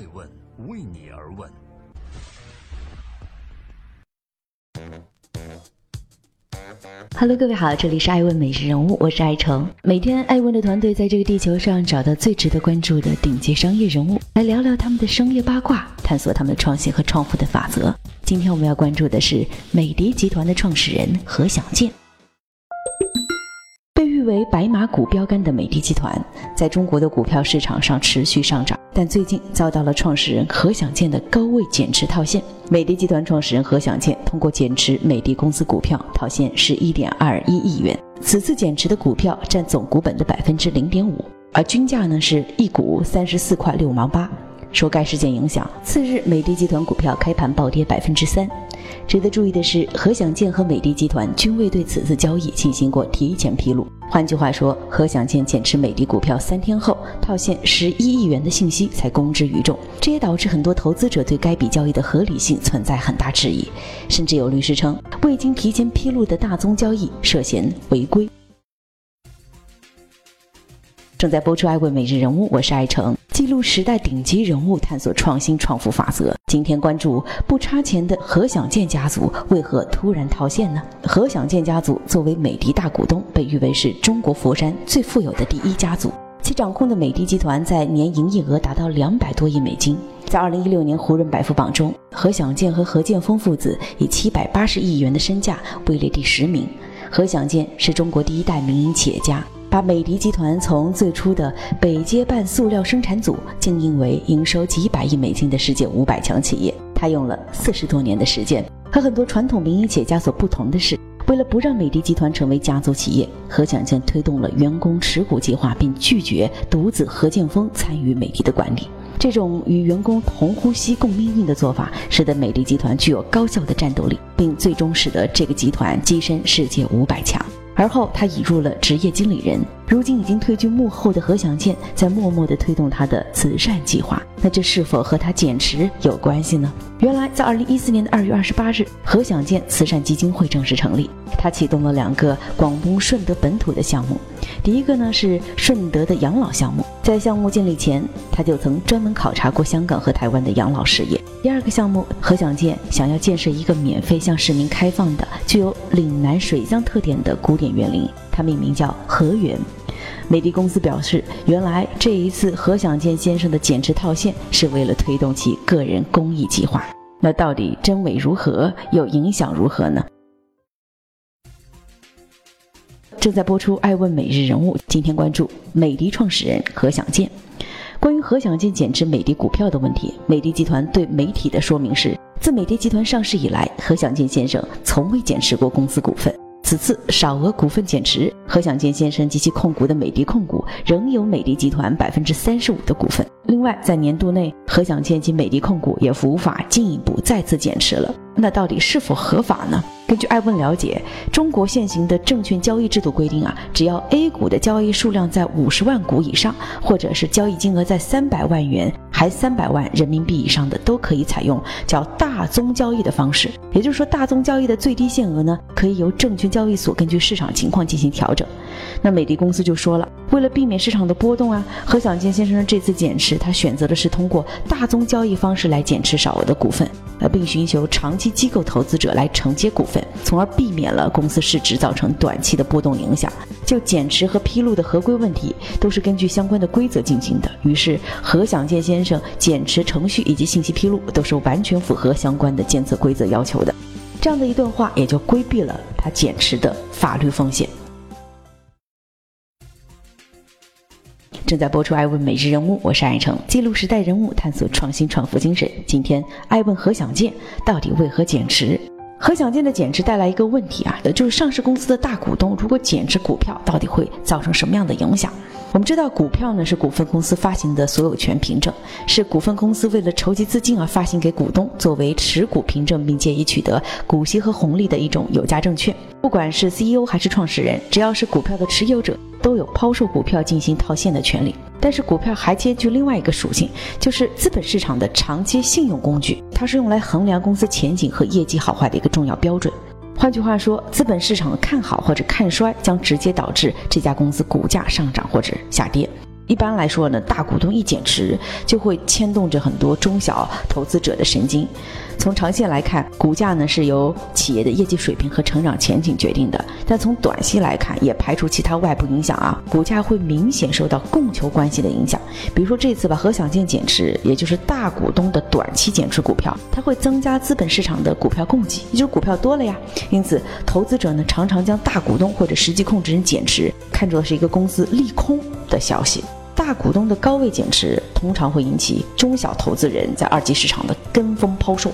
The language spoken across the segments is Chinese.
爱问为你而问。Hello，各位好，这里是爱问每日人物，我是爱成。每天爱问的团队在这个地球上找到最值得关注的顶级商业人物，来聊聊他们的商业八卦，探索他们的创新和创富的法则。今天我们要关注的是美的集团的创始人何享健。誉为“白马股标杆”的美的集团，在中国的股票市场上持续上涨，但最近遭到了创始人何享健的高位减持套现。美的集团创始人何享健通过减持美的公司股票套现十一点二一亿元，此次减持的股票占总股本的百分之零点五，而均价呢是一股三十四块六毛八。受该事件影响，次日美的集团股票开盘暴跌百分之三。值得注意的是，何享健和美的集团均未对此次交易进行过提前披露。换句话说，何享健减持美的股票三天后套现十一亿元的信息才公之于众，这也导致很多投资者对该笔交易的合理性存在很大质疑，甚至有律师称，未经提前披露的大宗交易涉嫌违规。正在播出《爱问每日人物》，我是爱成，记录时代顶级人物，探索创新创富法则。今天关注不差钱的何享健家族为何突然套现呢？何享健家族作为美的大股东，被誉为是中国佛山最富有的第一家族，其掌控的美的集团在年营业额达到两百多亿美金。在二零一六年胡润百富榜中，何享健和何建峰父子以七百八十亿元的身价位列第十名。何享健是中国第一代民营企业家。把美的集团从最初的北街办塑料生产组经营为营收几百亿美金的世界五百强企业，他用了四十多年的时间。和很多传统民营企业家所不同的是，为了不让美的集团成为家族企业，何享健推动了员工持股计划，并拒绝独子何建峰参与美的的管理。这种与员工同呼吸共命运的做法，使得美的集团具有高效的战斗力，并最终使得这个集团跻身世界五百强。而后，他已入了职业经理人。如今已经退居幕后的何享健，在默默地推动他的慈善计划。那这是否和他减持有关系呢？原来，在二零一四年的二月二十八日，何享健慈善基金会正式成立。他启动了两个广东顺德本土的项目。第一个呢是顺德的养老项目，在项目建立前，他就曾专门考察过香港和台湾的养老事业。第二个项目，何享健想要建设一个免费向市民开放的、具有岭南水乡特点的古典园林，它命名叫河园。美的公司表示，原来这一次何享健先生的减持套现是为了推动其个人公益计划。那到底真伪如何，又影响如何呢？正在播出《爱问每日人物》，今天关注美的创始人何享健。关于何享健减持美的股票的问题，美的集团对媒体的说明是：自美的集团上市以来，何享健先生从未减持过公司股份。此次少额股份减持，何享健先生及其控股的美的控股仍有美的集团百分之三十五的股份。另外，在年度内，何享健及美的控股也无法进一步再次减持了。那到底是否合法呢？根据艾问了解，中国现行的证券交易制度规定啊，只要 A 股的交易数量在五十万股以上，或者是交易金额在三百万元还三百万人民币以上的，都可以采用叫大宗交易的方式。也就是说，大宗交易的最低限额呢，可以由证券交易所根据市场情况进行调整。那美的公司就说了，为了避免市场的波动啊，何享健先生这次减持，他选择的是通过大宗交易方式来减持少额的股份，呃，并寻求长期机构投资者来承接股份。从而避免了公司市值造成短期的波动影响。就减持和披露的合规问题，都是根据相关的规则进行的。于是，何享健先生减持程序以及信息披露都是完全符合相关的监测规则要求的。这样的一段话也就规避了他减持的法律风险。正在播出《爱问每日人物》，我是爱成，记录时代人物，探索创新创富精神。今天，爱问何享健到底为何减持？何享健的减持带来一个问题啊，就是上市公司的大股东如果减持股票，到底会造成什么样的影响？我们知道，股票呢是股份公司发行的所有权凭证，是股份公司为了筹集资金而发行给股东作为持股凭证，并借以取得股息和红利的一种有价证券。不管是 CEO 还是创始人，只要是股票的持有者，都有抛售股票进行套现的权利。但是股票还兼具另外一个属性，就是资本市场的长期信用工具，它是用来衡量公司前景和业绩好坏的一个重要标准。换句话说，资本市场的看好或者看衰，将直接导致这家公司股价上涨或者下跌。一般来说呢，大股东一减持，就会牵动着很多中小投资者的神经。从长线来看，股价呢是由企业的业绩水平和成长前景决定的。但从短期来看，也排除其他外部影响啊，股价会明显受到供求关系的影响。比如说这次把何享健减持，也就是大股东的短期减持股票，它会增加资本市场的股票供给，也就是股票多了呀。因此，投资者呢常常将大股东或者实际控制人减持看作是一个公司利空的消息。大股东的高位减持通常会引起中小投资人在二级市场的跟风抛售。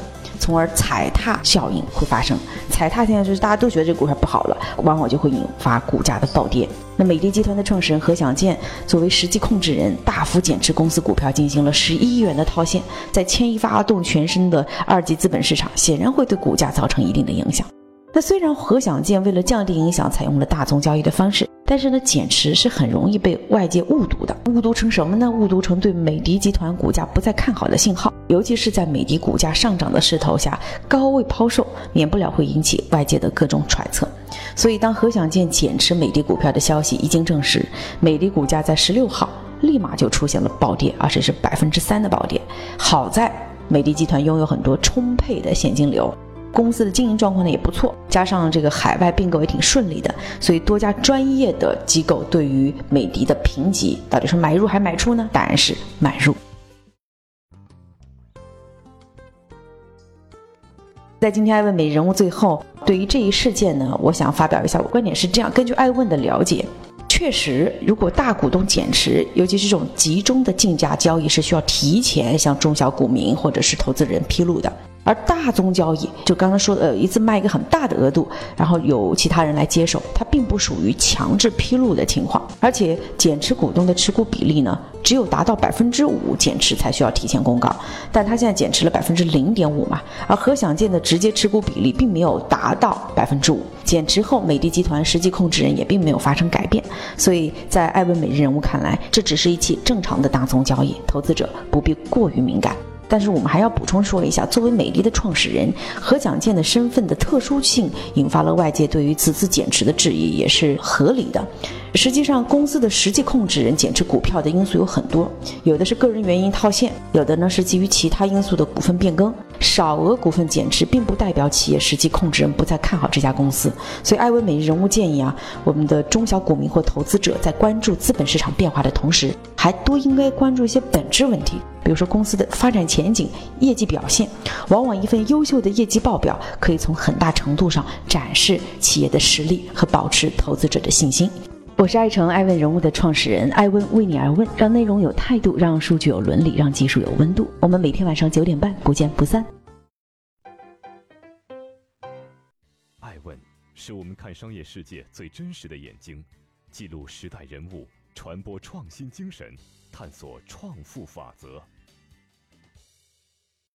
从而踩踏效应会发生，踩踏现在就是大家都觉得这股票不好了，往往就会引发股价的暴跌。那美的集团的创始人何享健作为实际控制人，大幅减持公司股票，进行了十一亿元的套现，在牵一发动全身的二级资本市场，显然会对股价造成一定的影响。那虽然何享健为了降低影响，采用了大宗交易的方式。但是呢，减持是很容易被外界误读的，误读成什么呢？误读成对美的集团股价不再看好的信号，尤其是在美的股价上涨的势头下，高位抛售，免不了会引起外界的各种揣测。所以，当何享健减持美的股票的消息一经证实，美的股价在十六号立马就出现了暴跌，而且是百分之三的暴跌。好在美的集团拥有很多充沛的现金流。公司的经营状况呢也不错，加上这个海外并购也挺顺利的，所以多家专业的机构对于美的的评级到底是买入还是买出呢？答案是买入。在今天爱问美人物最后，对于这一事件呢，我想发表一下我观点是这样：根据爱问的了解，确实，如果大股东减持，尤其是这种集中的竞价交易，是需要提前向中小股民或者是投资人披露的。而大宗交易，就刚刚说的，呃，一次卖一个很大的额度，然后有其他人来接手，它并不属于强制披露的情况。而且减持股东的持股比例呢，只有达到百分之五减持才需要提前公告，但他现在减持了百分之零点五嘛，而何享健的直接持股比例并没有达到百分之五，减持后美的集团实际控制人也并没有发生改变，所以在艾文每日人物看来，这只是一起正常的大宗交易，投资者不必过于敏感。但是我们还要补充说一下，作为美的的创始人何蒋健的身份的特殊性，引发了外界对于此次减持的质疑，也是合理的。实际上，公司的实际控制人减持股票的因素有很多，有的是个人原因套现，有的呢是基于其他因素的股份变更。少额股份减持，并不代表企业实际控制人不再看好这家公司。所以，艾薇每日人物建议啊，我们的中小股民或投资者在关注资本市场变化的同时，还多应该关注一些本质问题，比如说公司的发展前景、业绩表现。往往一份优秀的业绩报表，可以从很大程度上展示企业的实力和保持投资者的信心。我是爱成爱问人物的创始人，爱问为你而问，让内容有态度，让数据有伦理，让技术有温度。我们每天晚上九点半不见不散。爱问是我们看商业世界最真实的眼睛，记录时代人物，传播创新精神，探索创富法则。